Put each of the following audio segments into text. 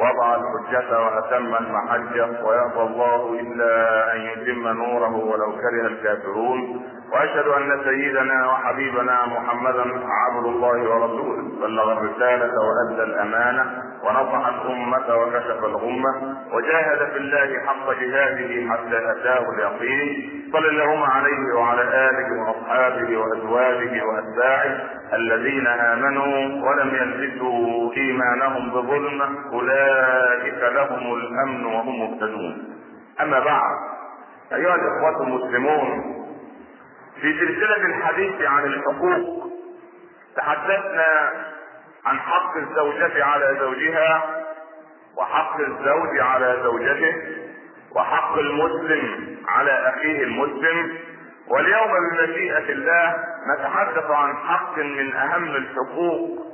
وضع الحجة وأتم المحجة ويأبى الله إلا أن يتم نوره ولو كره الكافرون. وأشهد أن سيدنا وحبيبنا محمدا عبد الله ورسوله. بلغ الرسالة وأدى الأمانة ونصح الامة وكشف الغمة وجاهد في الله حق جهاده حتى أتاه اليقين. صل اللهم عليه وعلى آله وأصحابه وأزواجه وأتباعه الذين آمنوا ولم يلبسوا إيمانهم بظلم. أولئك لهم الأمن وهم مهتدون. أما بعد أيها الإخوة المسلمون في سلسلة الحديث عن الحقوق تحدثنا عن حق الزوجة على زوجها وحق الزوج على زوجته وحق المسلم على أخيه المسلم. واليوم بمشيئة الله نتحدث عن حق من أهم الحقوق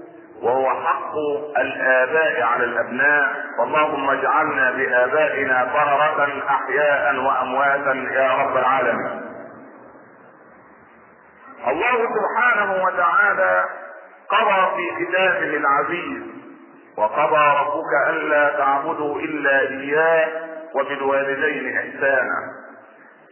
وهو حق الآباء على الأبناء. اللهم اجعلنا بآبائنا طهرة أحياء وأمواتا يا رب العالمين. الله سبحانه وتعالى قضى في كتابه العزيز وقضى ربك ألا تعبدوا إلا إياه وبالوالدين إحسانا.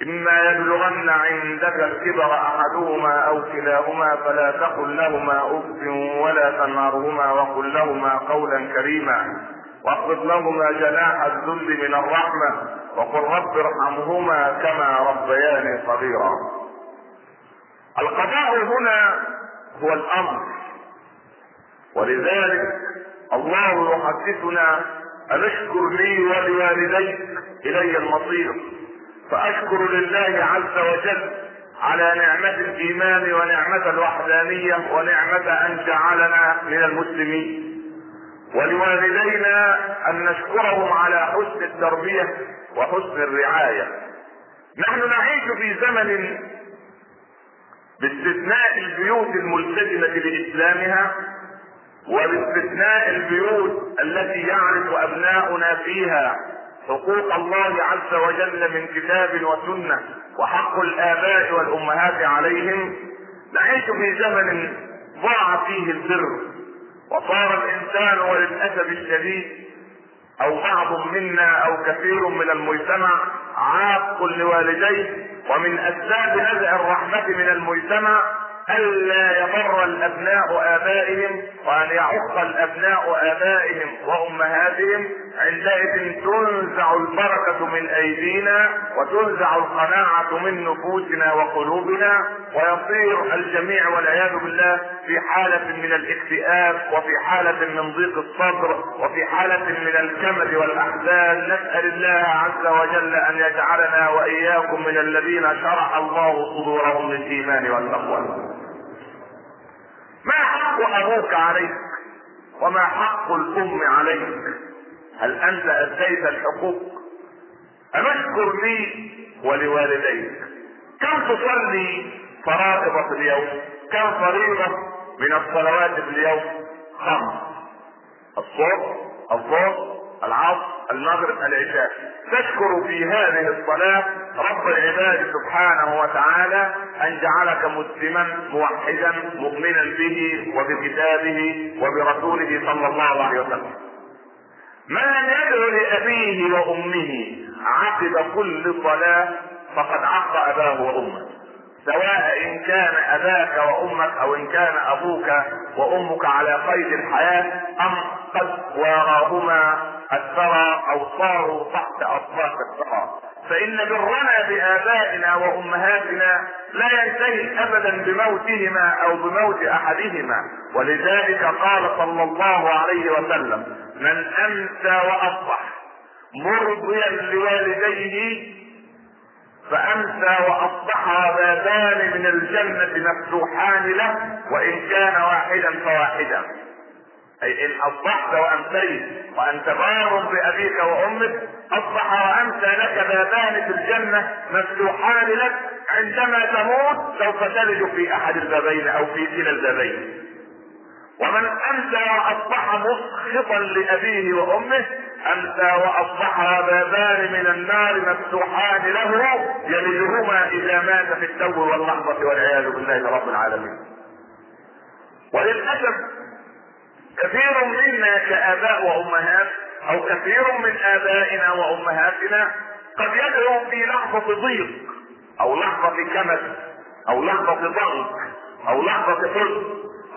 إما يبلغن عندك الكبر أحدهما أو كلاهما فلا تقل لهما أف ولا تنهرهما وقل لهما قولا كريما. واخفض لهما جناح الذل من الرحمة وقل رب ارحمهما كما ربياني صغيرا. القضاء هنا هو الأمر. ولذلك الله يحدثنا ان اشكر لي ولوالديك إلي المصير. فأشكر لله عز وجل على نعمة الإيمان ونعمة الوحدانية ونعمة أن جعلنا من المسلمين. ولوالدينا أن نشكرهم على حسن التربية وحسن الرعاية. نحن نعيش في زمن باستثناء البيوت الملتزمة بإسلامها وباستثناء البيوت التي يعرف أبناؤنا فيها حقوق الله عز وجل من كتاب وسنة وحق الآباء والأمهات عليهم نعيش في زمن ضاع فيه البر وصار الإنسان وللأسف الشديد أو بعض منا أو كثير من المجتمع عاق لوالديه ومن أسباب نزع الرحمة من المجتمع ألا يضر الأبناء آبائهم وأن يعق الأبناء آبائهم وأمهاتهم عندئذ تنزع البركة من أيدينا وتنزع القناعة من نفوسنا وقلوبنا ويصير الجميع والعياذ بالله في حالة من الاكتئاب وفي حالة من ضيق الصدر وفي حالة من الكمد والأحزان. نسأل الله عز وجل أن يجعلنا وإياكم من الذين شرح الله صدورهم للإيمان والتقوى. ما حق أبوك عليك وما حق الأم عليك؟ هل أنت اديت الحقوق؟ ام اشكر لي ولوالديك. كم تصلي فرائض في اليوم؟ كم فريضة من الصلوات في اليوم؟ خمس. الصبح الظهر العصر المغرب العشاء. تشكر في هذه الصلاة رب العباد سبحانه وتعالى أن جعلك مسلما موحدا مؤمنا به وبكتابه وبرسوله صلى الله عليه وسلم. من يدعو لأبيه وأمه عقب كل صلاة فقد عق أباه وأمه. سواء إن كان أباك وأمك أو إن كان أبوك وأمك على قيد الحياة أم قد واراهما الثرى أو صاروا تحت اطباق الثرى فإن برنا بآبائنا وأمهاتنا لا ينتهي ابدا بموتهما أو بموت أحدهما. ولذلك قال صلى الله عليه وسلم من أمسى وأصبح مرضيا لوالديه فأمسى وأصبح بابان من الجنة مفتوحان له وإن كان واحدا فواحدا. أي إن أصبحت وامسيت وأنت بار بأبيك وأمك أصبح وامسى انت لك بابان في الجنة مفتوحان لك عندما تموت سوف تلج في أحد البابين أو في كلا البابين. ومن أمسى وأصبح مسخطا لأبيه وأمه أمسى وأصبح بابان من النار مفتوحان له يلجهما إذا مات في التو واللحظة والعياذ بالله رب العالمين. وللأسف كثير منا كآباء وأمهات أو كثير من آبائنا وأمهاتنا قد يدعو في لحظة ضيق أو لحظة كمد أو لحظة ضنك أو لحظة حزن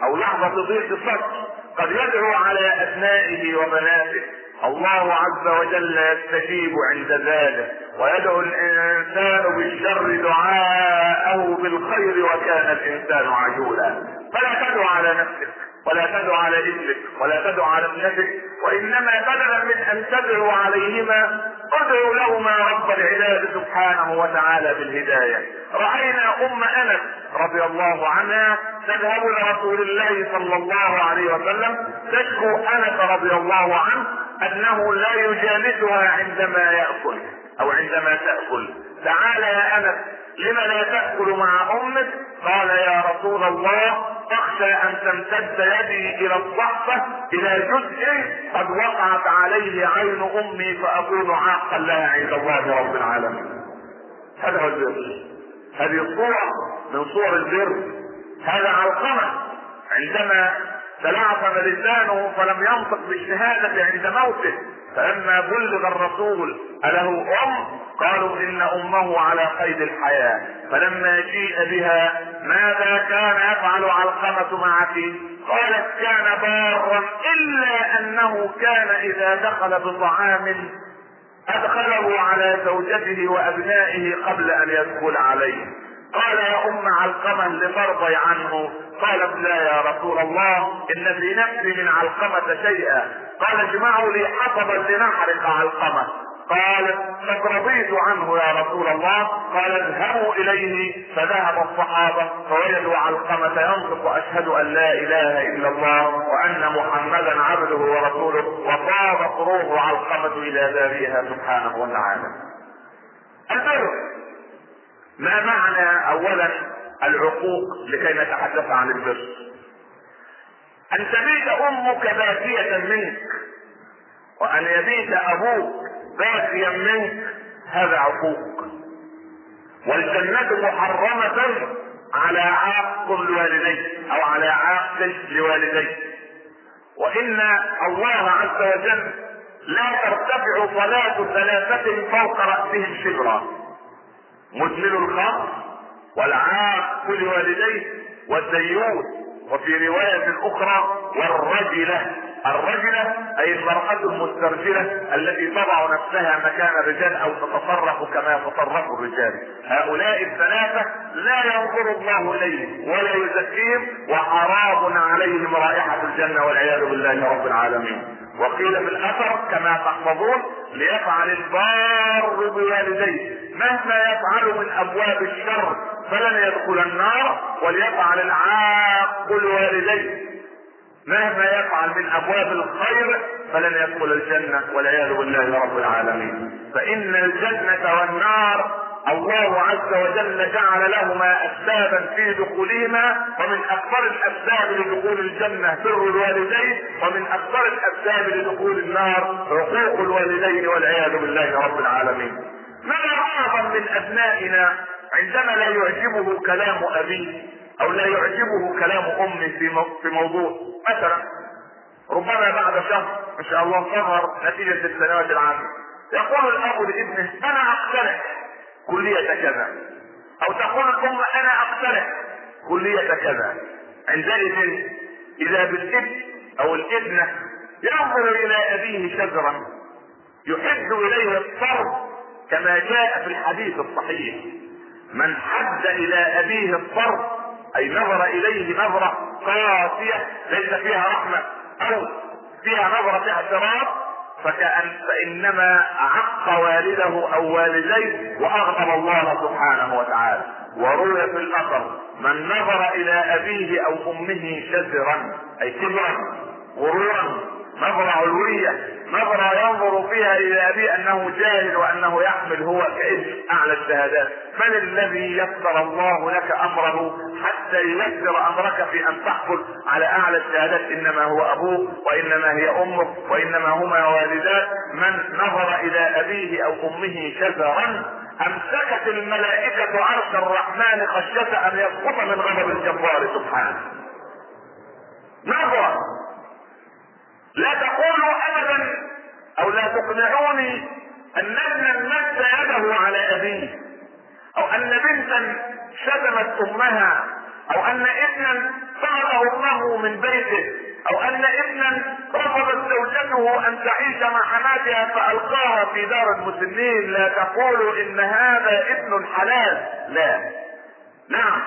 أو لحظة ضيق صدر قد يدعو على أبنائه وبناته. الله عز وجل يستجيب عند ذلك ويدعو الإنسان بالشر دعاءه بالخير وكان الإنسان عجولا. فلا تدعو على نفسك. ولا تدعو على ابنك ولا تدعو على ابنتك وإنما بدلا من أن تدعو عليهما ادعو لهما رب العباد سبحانه وتعالى بالهداية. رأينا أم أنس رضي الله عنها تذهب لرسول الله صلى الله عليه وسلم تشكو أنس رضي الله عنه أنه لا يجالسها عندما يأكل. أو عندما تأكل. تعال يا أنس لم لا تأكل مع أمك؟ قال يا رسول الله أخشى أن تمتد يدي إلى الصحفه إلى جزء قد وقعت عليه عين أمي فأكون عاقا لها عند الله رب العالمين. هذا هو البر. هذه صورة من صور البر. هذا علقمة عندما تلعثم لسانه فلم ينطق بالشهادة عند موته. فلما بلغ الرسول أله أم؟ قالوا إن أمه على قيد الحياة. فلما جيء بها ماذا كان يفعل علقمة معك؟ قالت كان بارا إلا أنه كان إذا دخل بطعام أدخله على زوجته وأبنائه قبل أن يدخل عليه. قال يا أم علقمة لترضي عنه. قالت لا يا رسول الله إن في نفسي من علقمة شيئا. قال اجمعوا لي حطبا لنحرق علقمة. قالت قد رضيت عنه يا رسول الله. قال اذهبوا إليه. فذهب الصحابة فوجدوا علقمة ينطق أشهد أن لا إله إلا الله وأن محمدا عبده ورسوله. وطابت روح علقمة إلى بابها سبحانه وتعالى. البر. ما معنى اولا العقوق لكي نتحدث عن البر؟ أن تبيت أمك باكية منك وأن يبيت أبوك باكيا منك هذا عقوق. والجنة محرمة على عاق لوالديه أو على عاق لوالديه وإن الله عز وجل لا ترتفع صلاة ثلاثة فوق رأسهم شبرا مدمن الخمر والعاق لوالديه والديون وفي رواية أخرى والرجلة. الرجلة أي المرأة المسترجلة التي تضع نفسها مكان الرجال أو تتصرف كما يتصرف الرجال. هؤلاء الثلاثة لا ينظر الله إليهم ولا يزكيهم وحرام عليهم رائحة الجنة والعياذ بالله رب العالمين. وقيل في الأثر كما تحفظون ليفعل البار بوالديه. مهما يفعل من أبواب الشر فلن يدخل النار وليفعل العاق الوالدين. مهما يفعل من أبواب الخير فلن يدخل الجنة والعياذ بالله رب العالمين. فإن الجنة والنار الله عز وجل جعل لهما اسبابا في دخولهما ومن أكثر الأسباب لدخول الجنة بر الوالدين ومن أكثر الأسباب لدخول النار عقوق الوالدين والعياذ بالله رب العالمين. ما أعظم من أبنائنا عندما لا يعجبه كلام ابيه أو لا يعجبه كلام امه في في موضوع مثلا ربما بعد شهر إن شاء الله ظهر نتيجة السنوات العامة يقول الأب لابنه أنا اقترح كلية كذا. أو تقول الام أنا أقترح. كلية كذا. عندئذ إذا بالإبن أو الإبنة ينظر إلى أبيه شجرا يحد إليه الصرف كما جاء في الحديث الصحيح. من حد إلى أبيه الصرف أي نظر إليه نظرة قاسية ليس فيها رحمة أو فيها نظرة فيها اعتراض فكأن فإنما عق والده أو والديه وأغضب الله سبحانه وتعالى. وروي في الأثر من نظر إلى أبيه أو أمه شزرا أي كبرا غرورا نظرة علوية نظرة ينظر فيها إلى أبيه أنه جاهل وأنه يحمل هو كاسم أعلى الشهادات. من الذي يسر الله لك أمره حتى ييسر أمرك في أن تحصل على أعلى الشهادات؟ إنما هو أبوك وإنما هي أمك وإنما هما والدات من نظر إلى أبيه أو أمه شزرا أمسكت الملائكة عرش الرحمن خشية أن يسقط من غضب الجبار. سبحانه نظرة لا تقولوا ابدا أو لا تقنعوني أن ابنا مد يده على أبيه أو أن بنتا شتمت أمها أو أن ابنا طرد أمه من بيته أو أن ابنا رفضت زوجته أن تعيش مع حماتها فألقاها في دار المسنين. لا تقولوا إن هذا ابن حلال. لا. نعم.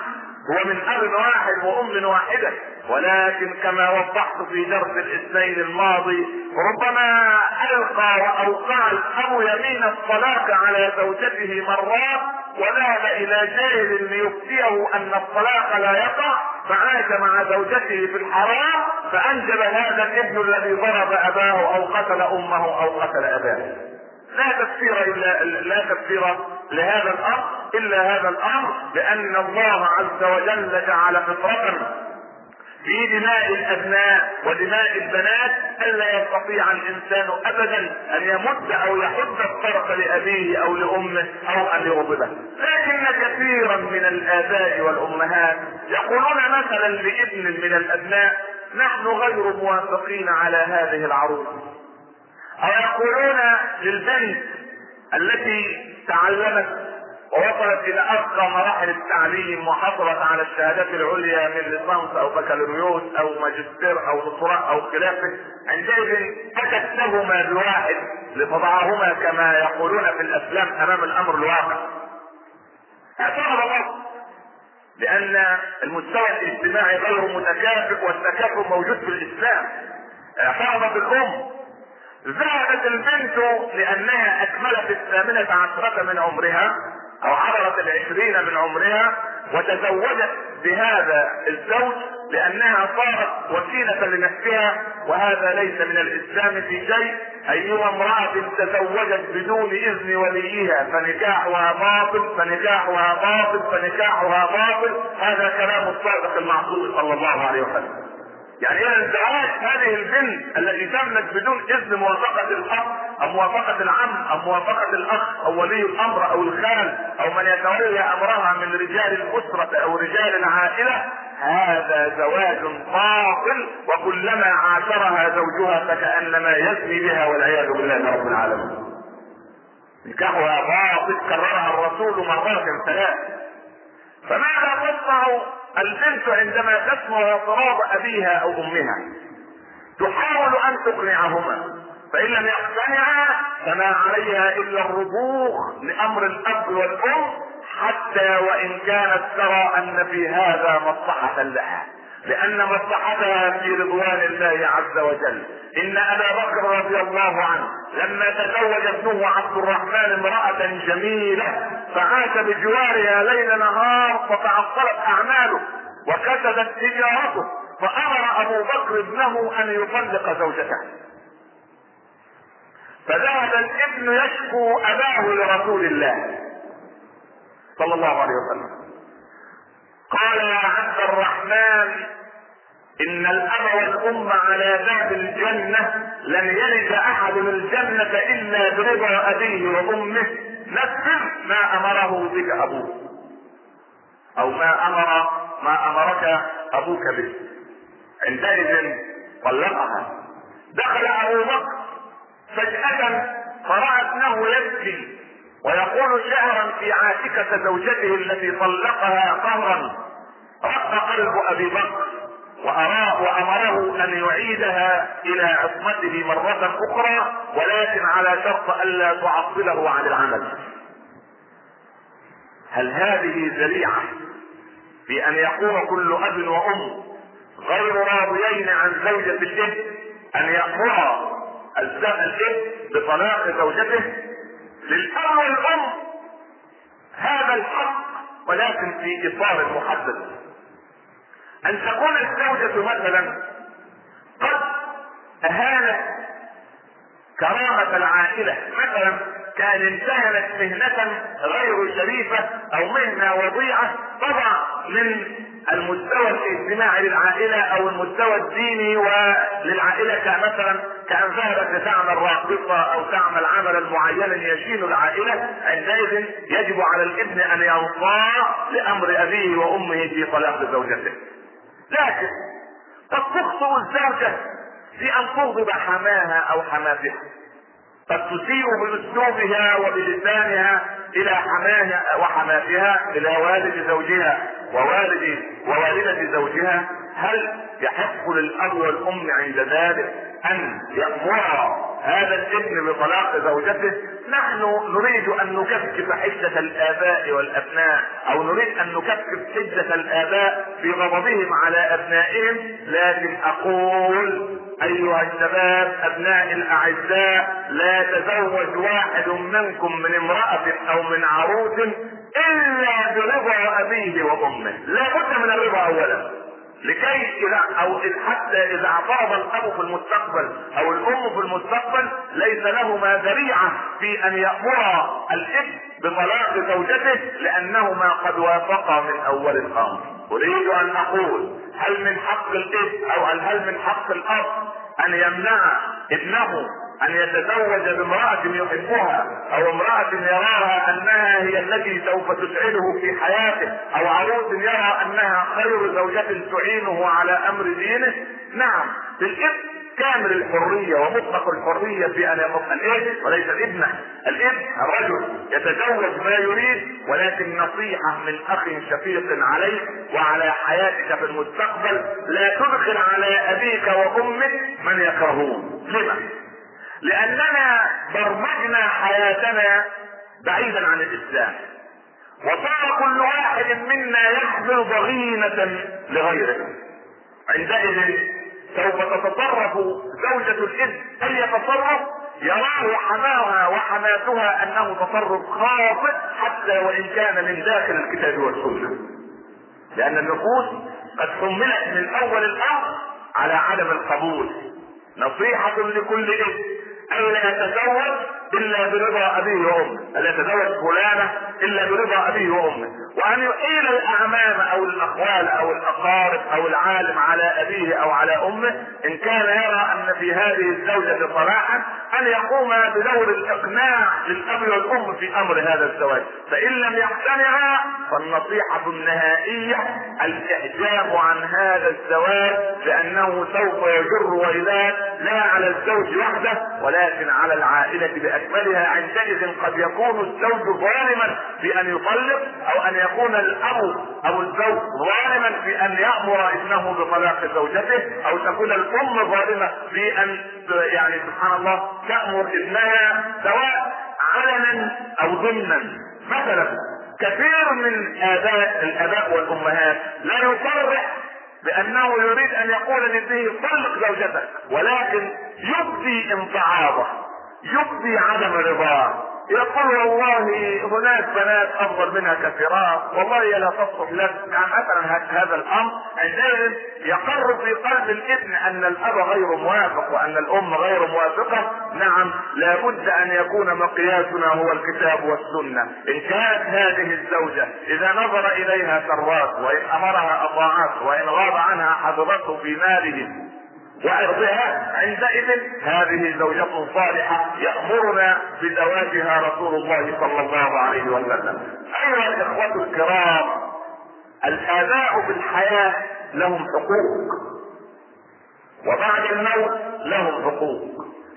هو من اب واحد وأم واحدة. ولكن كما وضحت في درس الاثنين الماضي ربما ألقى واوقع الاب يمين الطلاق على زوجته مرات وذهب إلى جاهل ليفتيه أن الطلاق لا يقع فعاش مع زوجته في الحرام فأنجب هذا الابن الذي ضرب أباه أو قتل أمه أو قتل أباه. لا تفسير الا لا تفسير لهذا الأمر إلا هذا الأمر لأن الله عز وجل جعل فطرة في دماء الأبناء ودماء البنات الا يستطيع الإنسان ابدا أن يمد أو يحد الطرف لأبيه أو لأمه أو أن يغضبه. لكن كثيرا من الآباء والأمهات يقولون مثلا لابن من الأبناء نحن غير موافقين على هذه العروس أو يقولون للبنت التي تعلمت ووصلت إلى ارقى مراحل التعليم وحصلت على الشهادات العليا من ليسانس أو بكالوريوس أو ماجستير أو دكتوراه أو خلافة عندئذ اتت لهما بواحد لتضعهما كما يقولون في الافلام أمام الأمر الواقع. الله لأن المستوى الاجتماعي غير متكافئ والتكافؤ موجود في الإسلام. اعترضت الام ذهبت البنت لأنها أكملت الثامنة عشرة من عمرها أو عبرت العشرين من عمرها وتزوجت بهذا الزوج لأنها صارت وسيلة لنفسها وهذا ليس من الإسلام في شيء. أيها امرأة تزوجت بدون إذن وليها فنكاحها باطل فنكاحها باطل فنكاحها باطل. هذا كلام الصادق المعصوم صلى الله عليه وسلم. يعني اذا الزواج هذه البنت التي تمت بدون إذن موافقة الأب أو موافقة العم أو موافقة الأخ أو ولي الأمر أو الخال أو من يتولى أمرها من رجال الأسرة أو رجال العائلة هذا زواج باطل وكلما عاشرها زوجها فكأنما يزني بها والعياذ بالله رب العالمين. نكاحها باطل كررها الرسول مرات ثلاث. فماذا تصنع البنت عندما تسمع اعتراض أبيها أو أمها؟ تحاول أن تقنعهما فإن لم يقتنعا فما عليها إلا الرضوخ لأمر الأب والأم حتى وإن كانت ترى أن في هذا مصلحة لها. لأن مصلحتها في رضوان الله عز وجل. إن أبا بكر رضي الله عنه لما تزوج ابنه عبد الرحمن امرأة جميلة فعاش بجوارها ليل نهار فتعطلت أعماله وكسدت تجارته فأمر أبو بكر ابنه أن يطلق زوجته. فذهب الابن يشكو أباه لرسول الله صلى الله عليه وسلم. قال يا عبد الرحمن إن الأب والأم على باب الجنة لن يلد أحد الجنة إلا برضا أبيه وأمه. نفذ ما أمره بك أبوك. أو ما أمر ما أمرك أبوك به. عندئذ طلقها. دخل أبو بكر فجأة فرأى ابنه يبكي ويقول شعرا في عاتكة زوجته التي طلقها قهرا رق قلب أبي بكر وأراه وأمره أن يعيدها إلى عصمته مرة أخرى ولكن على شرط ألا تعطله عن العمل. هل هذه ذريعة في أن يقوم كل أب وأم غير راضيين عن زوجة الابن أن يأمر الابن بطلاق زوجته للأب والأم هذا الحق ولكن في إطار محدد. أن تكون الزوجة مثلا قد اهانت كرامة العائلة مثلا كان انتهنت مهنة غير شريفة أو مهنة وضيعة طبعا من المستوى الاجتماعي للعائلة أو المستوى الديني وللعائلة كمثلا كان ذهبت لتعمل راقصة أو تعمل عملا معينا يشين العائلة عندئذ يجب على الابن أن ينصاع لأمر أبيه وأمه في طلاق زوجته. لكن قد تخطئ الزوجة في أن تغضب حماها أو حماتها قد تسيء بأسلوبها وبلسانها إلى حماها وحماتها إلى والد زوجها ووالد ووالدة زوجها. هل يحق للأب والأم عند ذلك أن يامر هذا الابن بطلاق زوجته نحن نريد أن نكفكف حجة الآباء والأبناء أو نريد أن نكفكف حجة الآباء في غضبهم على أبنائهم. لكن أقول أيها الشباب أبناء الأعزاء لا تزوج واحد منكم من امرأة أو من عروس إلا برضا أبيه وأمه. لا بد من الرضا اولا. لكي إذا أو حتى إذا اعترض الأب في المستقبل أو الأم في المستقبل ليس لهما ذريعة في أن يأمر الابن بطلاق زوجته لأنهما قد وافقا من أول الأمر. أريد أن أقول هل من حق الابن أو هل من حق الأب أن يمنع ابنه أن يتزوج بامرأة يحبها أو امرأة يراها أنها هي التي سوف تسعده في حياته أو عروس يرى أنها خير زوجة تعينه على أمر دينه. نعم بالابن كامل الحرية ومطلق الحرية في أن يقف الإبن وليس الابن الإبن الرجل يتزوج ما يريد ولكن نصيحة من أخ شفيق عليك وعلى حياتك في المستقبل لا تدخل على أبيك وأمك من يكرهون. لما؟ لأننا برمجنا حياتنا بعيدا عن الإسلام. وصار كل واحد منا يحمل ضغينة لغيره. عندئذ سوف تتصرف زوجة الإبن. اي تصرف يراه حماها وحماتها أنه تصرف خاطئ حتى وإن كان من داخل الكتاب والسنة. لأن النفوس قد حملت من أول الأمر على عدم القبول. نصيحة لكل ابن الا يتزوج إلا برضا ابيه وأمه؟ الا يتزوج فلانة إلا برضا ابيه وأمه؟ وأن يحيل الأعمام أو الأخوال أو الأقارب أو العالم على أبيه أو على أمه إن كان يرى أن في هذه الزوجة صلاحا أن يقوم بدور الإقناع للأب والأم في أمر هذا الزواج. فإن لم يقتنعا فالنصيحة النهائية الاحجام عن هذا الزواج لأنه سوف يجر ويلات لا على الزوج وحده ولكن على العائلة بأكملها عندئذ قد يكون الزوج ظالما في ان يطلق أو أن يكون الأب أو الزوج ظالما في ان يأمر ابنه بطلاق زوجته أو تكون الأم ظالمة في ان يعني سبحان الله تأمر ابنها سواء علنا أو ضمنا. مثلا كثير من لا يصرح بأنه يريد أن يقول لابنه طلق زوجتك ولكن يبدي امتعاضه يبدي عدم رضاه. يقول والله هناك بنات أفضل منها كثيرات والله لا تصلح لك. يعني مثلا هذا الأمر عندئذ يقر في قلب الابن أن الأب غير موافق وأن الأم غير موافقة نعم لابد أن يكون مقياسنا هو الكتاب والسنة إن كانت هذه الزوجة إذا نظر إليها سرات وإن أمرها اطاعت وإن غاب عنها حفظته في ماله وعرضها عندئذ هذه زوجة صالحة يأمرنا بزواجها رسول الله صلى الله عليه وسلم. أيها الإخوة الكرام الآباء في الحياة لهم حقوق وبعد الموت لهم حقوق.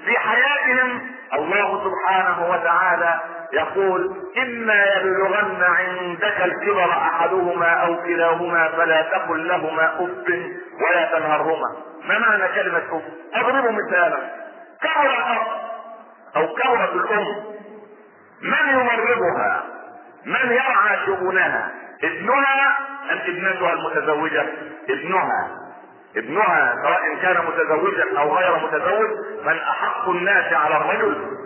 في حياتهم الله سبحانه وتعالى يقول إما يبلغن عندك الكبر أحدهما أو كلاهما فلا تقل لهما أف ولا تنهرهما ما معنى كلمة أم؟ أضرب مثالا كبر الأب أو كبرت الأم من يمرضها؟ من يرعى شؤونها؟ ابنها أم ابنتها المتزوجة؟ ابنها. ابنها سواء كان متزوجا أو غير متزوج من أحق الناس على الرجل؟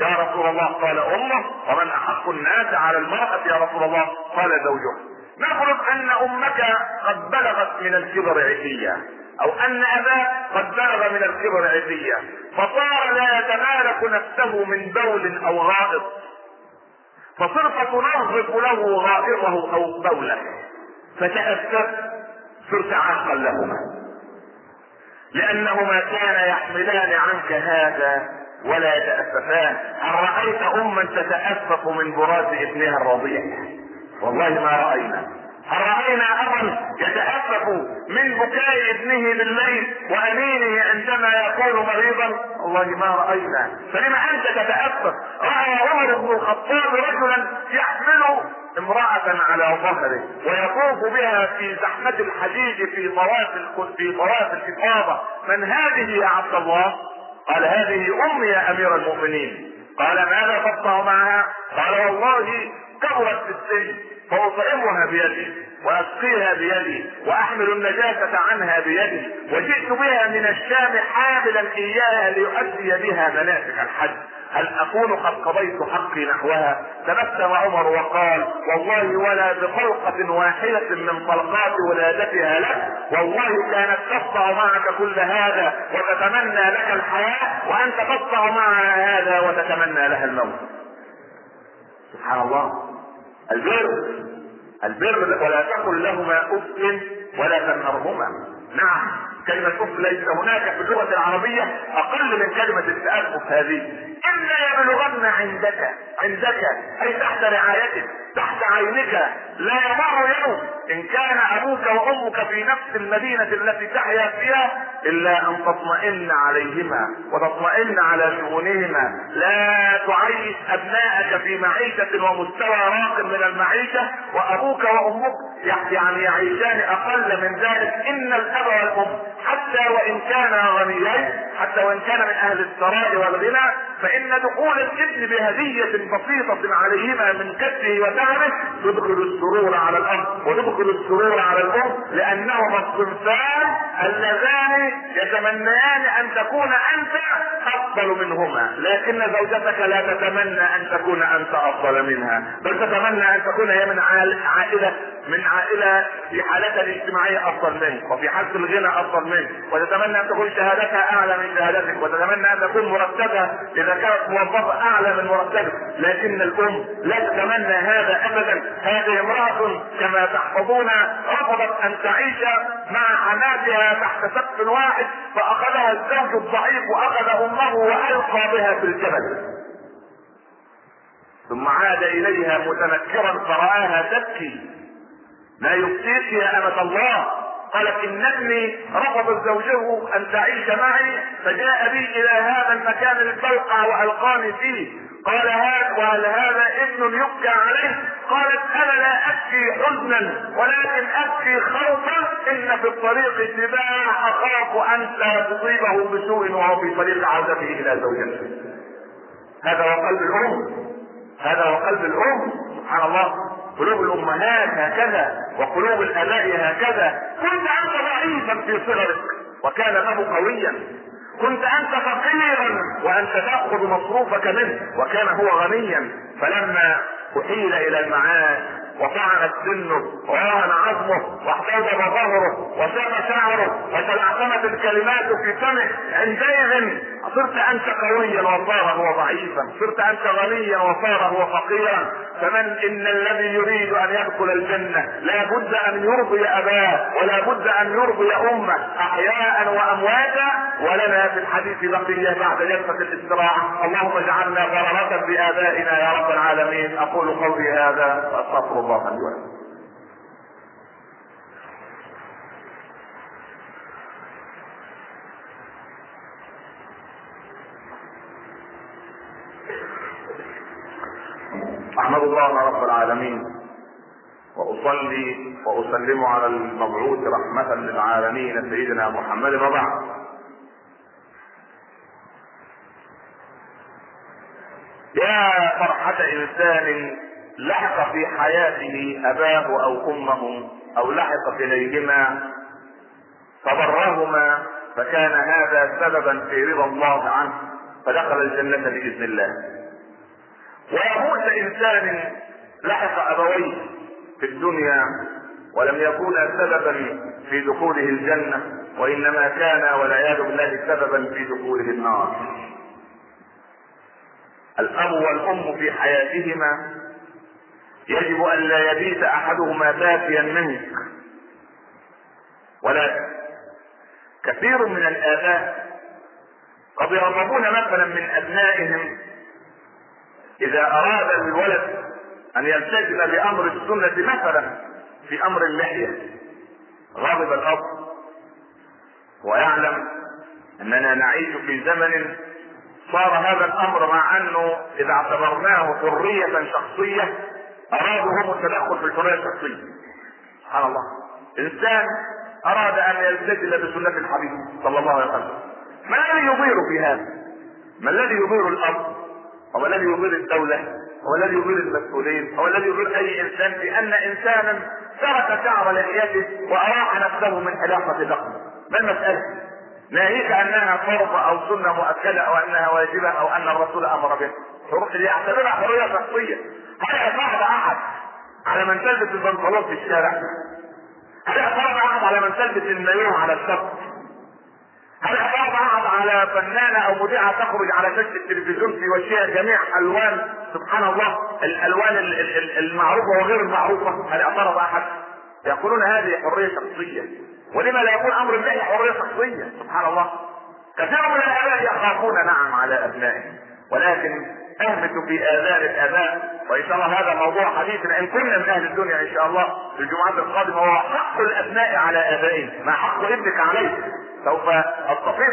يا رسول الله قال أمه ومن أحق الناس على المرأة يا رسول الله قال زوجها. نفرض أن أمك قد بلغت من الكبر عتيا أو أن أباك قد بلغ من الكبر عتيا فصار لا يتمالك نفسه من بول أو غائط. فصرت تنظف له غائطه أو بوله. فتأسفت صرت عاقا لهما. لأنهما كان يحملان عنك هذا ولا يتأسفان. هل رأيت أما تتأسف من براس ابنها الرضيع؟ والله ما رأينا. هل رأينا أبا يتأسف من بكاء ابنه بالليل وأنينه عندما يكون مريضا؟ والله ما رأينا فلما أنت تتأسف رأى عمر بن الخطاب رجلا يحمل امرأة على ظهره ويطوف بها في زحمة الحديد في طواف في طواف الإفاضة من هذه يا عبد الله؟ قال هذه أمي يا أمير المؤمنين قال ماذا تصنع معها؟ قال والله كبرت في السن فأطعمها بيدي وأسقيها بيدي وأحمل النجاسة عنها بيدي وجئت بها من الشام حاملا إياها ليؤدي بها مناسك الحج. هل أكون قد قضيت حقي نحوها؟ تبسم عمر وقال والله ولا بطلقة واحدة من طلقات ولادتها لك. والله كانت تصنع معك كل هذا وتتمنى لك الحياة وأنت تصنع معها هذا وتتمنى لها الموت. سبحان الله. البر. البر ولا تقل لهما أف ولا تنهرهما. نعم. كلمة اف ليس هناك في اللغة العربية أقل من كلمة التأسف هذه. اما يبلغن عندك عندك أي تحت رعايتك تحت عينك لا يمر يوم. إن كان أبوك وأمك في نفس المدينة التي تحيا فيها إلا أن تطمئن عليهما وتطمئن على شؤونهما. لا تعيش ابنائك في معيشة ومستوى راق من المعيشة وأبوك وأمك يعني يعيشان أقل من ذلك. إن الأب والأم حتى وإن كانا غنيين حتى وإن كان من أهل الثراء والغنى فإن دخول الابن بهدية بسيطة عليهما من كسبه وتعبه يدخل السرور على الاب ويدخل السرور على الأم لأنهما الصنفان اللذان يتمنيان أن تكون انت أفضل منهما لكن زوجتك لا تتمنى أن تكون أنت أفضل منها بل تتمنى أن تكون هي من عائله من عائلة في حالتها الاجتماعية أفضل منك وفي حالة الغنى أفضل منك وتتمنى أن تكون شهادتها أعلى من شهادتك وتتمنى أن تكون مرتبها إذا كانت موظفة أعلى من مرتبك لكن الأم لا تتمنى هذا ابدا هذه امرأة كما تحفظون رفضت أن تعيش مع حماتها تحت سقف واحد فأخذها الزوج الضعيف واخذ امه والقى بها في الجبل. ثم عاد إليها متنكرا فرآها تبكي. ما يبكيك يا أمة الله. قالت إن ابني رفض زوجه أن تعيش معي فجاء بي إلى هذا المكان البلقع وألقاني فيه. قال هذا وهل هذا ابن يبكى عليه. قالت أنا لا أبكي حزنا ولكن أبكي خوفا. إن في الطريق سباع أخاف أن لا تصيبه بسوء وهو في طريق عودته إلى زوجته. هذا هو قلب الأم. هذا هو قلب الأم. سبحان الله. قلوب الأمهات هكذا وقلوب الآباء هكذا. كنت أنت ضعيفا في صغرك وكان أبوك قويا. كنت أنت فقيرا وأنت تأخذ مصروفك منه وكان هو غنيا. فلما أحيل إلى المعاش وطعنت سنه وراهن عظمه واحتضب ظهره وسام شعره وتلعثمت الكلمات في فمه عندئذ صرت أنت قويا وصار هو ضعيفا. صرت أنت غنيا وصار هو فقيرا. فمن إن الذي يريد أن يدخل الجنة لا بد أن يرضي أباه ولا بد أن يرضي أمه أحياء وأمواتا. ولنا في الحديث بقية بعد جلسه الاستراحة. اللهم اجعلنا غررة بآبائنا يا رب العالمين. أقول قولي هذا وأستغفر الله لي ولكم أحمد الله رب العالمين وأصلي وأسلم على المبعوث رحمة للعالمين سيدنا محمد وبعد. يا فرحة إنسان لحق في حياته أباه أو أمه أو لحق اليهما فبرهما فكان هذا سببا في رضا الله عنه فدخل الجنة بإذن الله. ويموت إنسان لحق أبويه في الدنيا ولم يكونا سببا في دخوله الجنة وإنما كان والعياذ بالله سببا في دخوله النار. الأب والأم في حياتهما يجب أن لا يبيت أحدهما باكيا منك. ولا كثير من الآباء قد يرغبون مثلا من أبنائهم إذا أراد الولد أن يلتزم بأمر السنة مثلا في أمر اللحية. غضب الأب. ويعلم أننا نعيش في زمن صار هذا الأمر مع انه إذا اعتبرناه حرية شخصية ارادوا هم التدخل في الحرية الشخصية. سبحان الله. انسان أراد أن يلتزم بسنة الحبيب صلى الله عليه وسلم. ما الذي يضير في هذا؟ ما الذي يضير الاب هو الذي يضير الدولة؟ هو الذي يضير المسؤولين؟ هو الذي يضير أي إنسان؟ بان إنسانا ترك شعر لحيته وأراح نفسه من حلاقه دقنه ما المسألة؟ ناهيك أنها فرض أو سنة مؤكدة أو أنها واجبة أو أن الرسول أمر بها يعتبرها حرية شخصية. هل اعترض أحد على من تلبس البنطلون في الشارع؟ هل اعترض أحد على من تلبس المايوه على الشط؟ هل اعترض أحد على فنانة أو مذيعة تخرج على شاشة التلفزيون في وجهها جميع ألوان سبحان الله الألوان المعروفة وغير المعروفة؟ هل اعترض أحد؟ يقولون هذه حرية شخصية. ولما لا يكون أمر الله حرية شخصية؟ سبحان الله. كثير من الاباء يخافون نعم على أبنائهم. ولكن اهبط في آذان الاباء وإن شاء الله هذا موضوع حديثنا إن كنا من أهل الدنيا إن شاء الله في الجمعات القادمة وهو حق الابناء على آبائهم ما حق ابنك عليه. سوف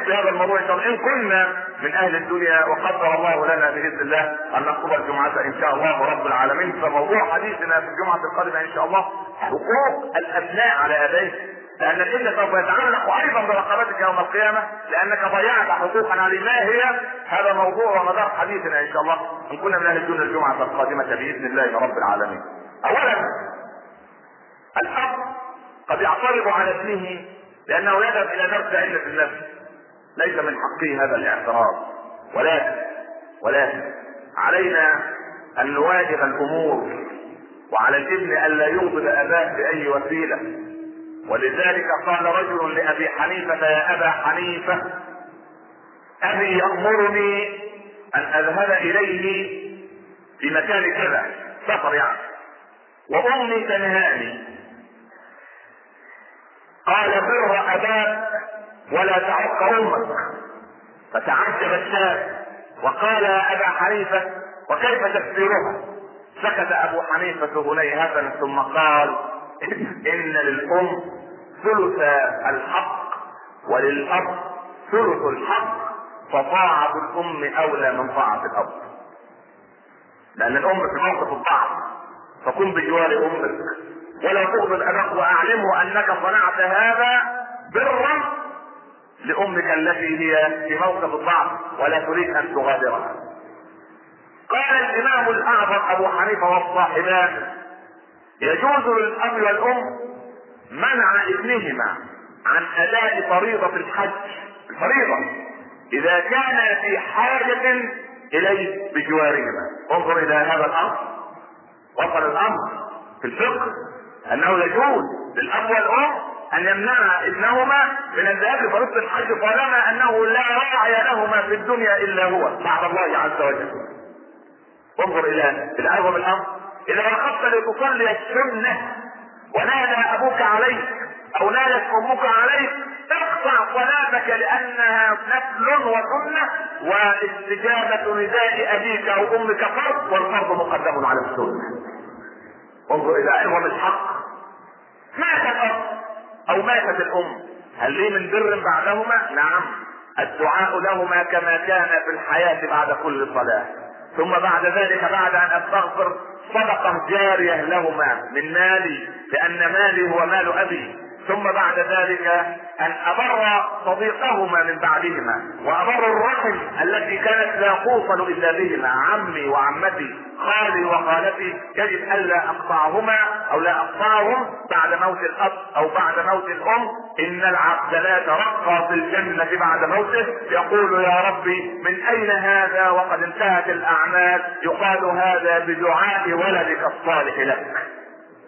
في هذا الموضوع إن شاء الله. إن كنا من أهل الدنيا وقدر الله لنا بإذن الله أن نقبل الجمعة إن شاء الله رب العالمين. فموضوع حديثنا في الجمعة القادمة إن شاء الله حقوق الابناء على آبائهم. لأن الابن سوف يتعلق أيضا برقبتك يوم القيامة لأنك ضيعت حقوقا عليه ما هي. هذا موضوع ومدار حديثنا إن شاء الله. إن كنا من أهل الدنيا الجمعة القادمة بإذن الله رب العالمين. اولا الاب قد يعترض على ابنه لأنه يذهب إلى درس علة النفس. ليس من حقه هذا الاعتراض. ولكن ولكن علينا أن نواجه الأمور وعلى الابن الا يغضب أباه بأي وسيلة. ولذلك قال رجل لأبي حنيفة يا أبا حنيفة أبي يأمرني أن أذهب إليه في مكان كذا سفر يعني وامي تنهاني. قال بر أباك ولا تعق أمك. فتعجب الشاب وقال يا أبا حنيفة وكيف تفسيرها سكت أبو حنيفة هنيهة ثم قال إن للأم ثلث الحق وللأب ثلث الحق فطاعة الأم أولى من طاعة الأب. لأن الأم في موقف الضعف فكن بجوار أمك ولا تغضب أباك وأعلمه أنك صنعت هذا برا لأمك التي هي في موقف الضعف ولا تريد أن تغادرها. قال الإمام الأعظم أبو حنيفة والصاحبان يجوز للأب والأم منع ابنهما عن أداء فريضة الحج. الفريضة إذا كان في حاجة إليه بجوارهما. انظر إلى هذا الأمر. وصل الأمر في الفقه أنه يجوز للأب والأم أن يمنع ابنهما من الذهاب لفريضة الحج طالما أنه لا راعي لهما في الدنيا إلا هو. بعد الله عز وجل. انظر إلى الأعظم الأمر. إذا رخصت لتصلي السنة ونادى أبوك عليك أو نادت أمك عليك اقطع صلاتك لأنها نفل وسنة واستجابة نداء أبيك أو أمك فرض والفرض مقدم على السنة. انظر إلى أعظم الحق. مات الأب أو ماتت الأم. هل لي من بر بعدهما؟ نعم. الدعاء لهما كما كان في الحياة بعد كل صلاة. ثم بعد ذلك بعد أن أستغفر صدقة جارية لهما من مالي لأن مالي هو مال أبي. ثم بعد ذلك أن أبر صديقهما من بعدهما وأبر الرحم التي كانت لا توصل إلا بهما عمي وعمتي خالي وخالتي يجب الا أقطعهما أو لا أقطعهم بعد موت الأب أو بعد موت الأم. إن العبد لا ترقى في الجنة بعد موته. يقول يا ربي من أين هذا؟ وقد انتهت الأعمال. يقال هذا بدعاء ولدك الصالح لك.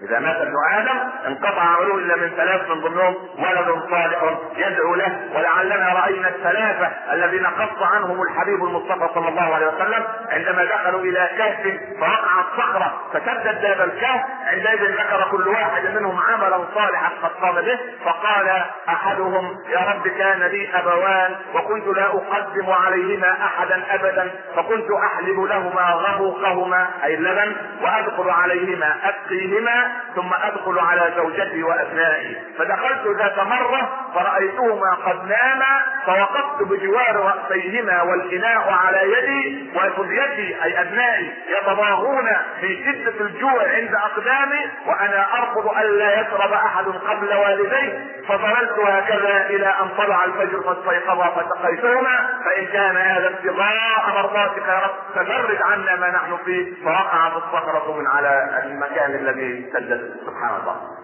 إذا مات ابن آدم انقطع عمله إلا من ثلاث من ضمنهم ولد صالح يدعو له ولعلنا رأينا الثلاثة الذين قص عنهم الحبيب المصطفى صلى الله عليه وسلم عندما دخلوا إلى كهف فوقعت صخره فسدد باب الكهف عندئذ ذكر كل واحد منهم عملا صالحا قد قام به فقال أحدهم يا رب كان لي أبوان وكنت لا أقدم عليهما أحدا أبدا فكنت أحلب لهما غبوقهما أي اللبن وأدخل عليهما اسقيهما ثم أدخل على زوجتي وأبنائي. فدخلت ذات مرة فرأيتهما قد ناما فوقفت بجوار رأسيهما والإناء على يدي وذريتي أي أبنائي يتضاغون في شدة الجوع عند أقدامي وأنا ارفض الا يشرب أحد قبل والدي فظللت هكذا إلى أن طلع الفجر فاستيقظا فسقيتهما فإن كان هذا ابتغاء مرضاتك يا رب ففرج عنا ما نحن فيه فوقعت الصخره من على المكان الذي سجد سبحان الله.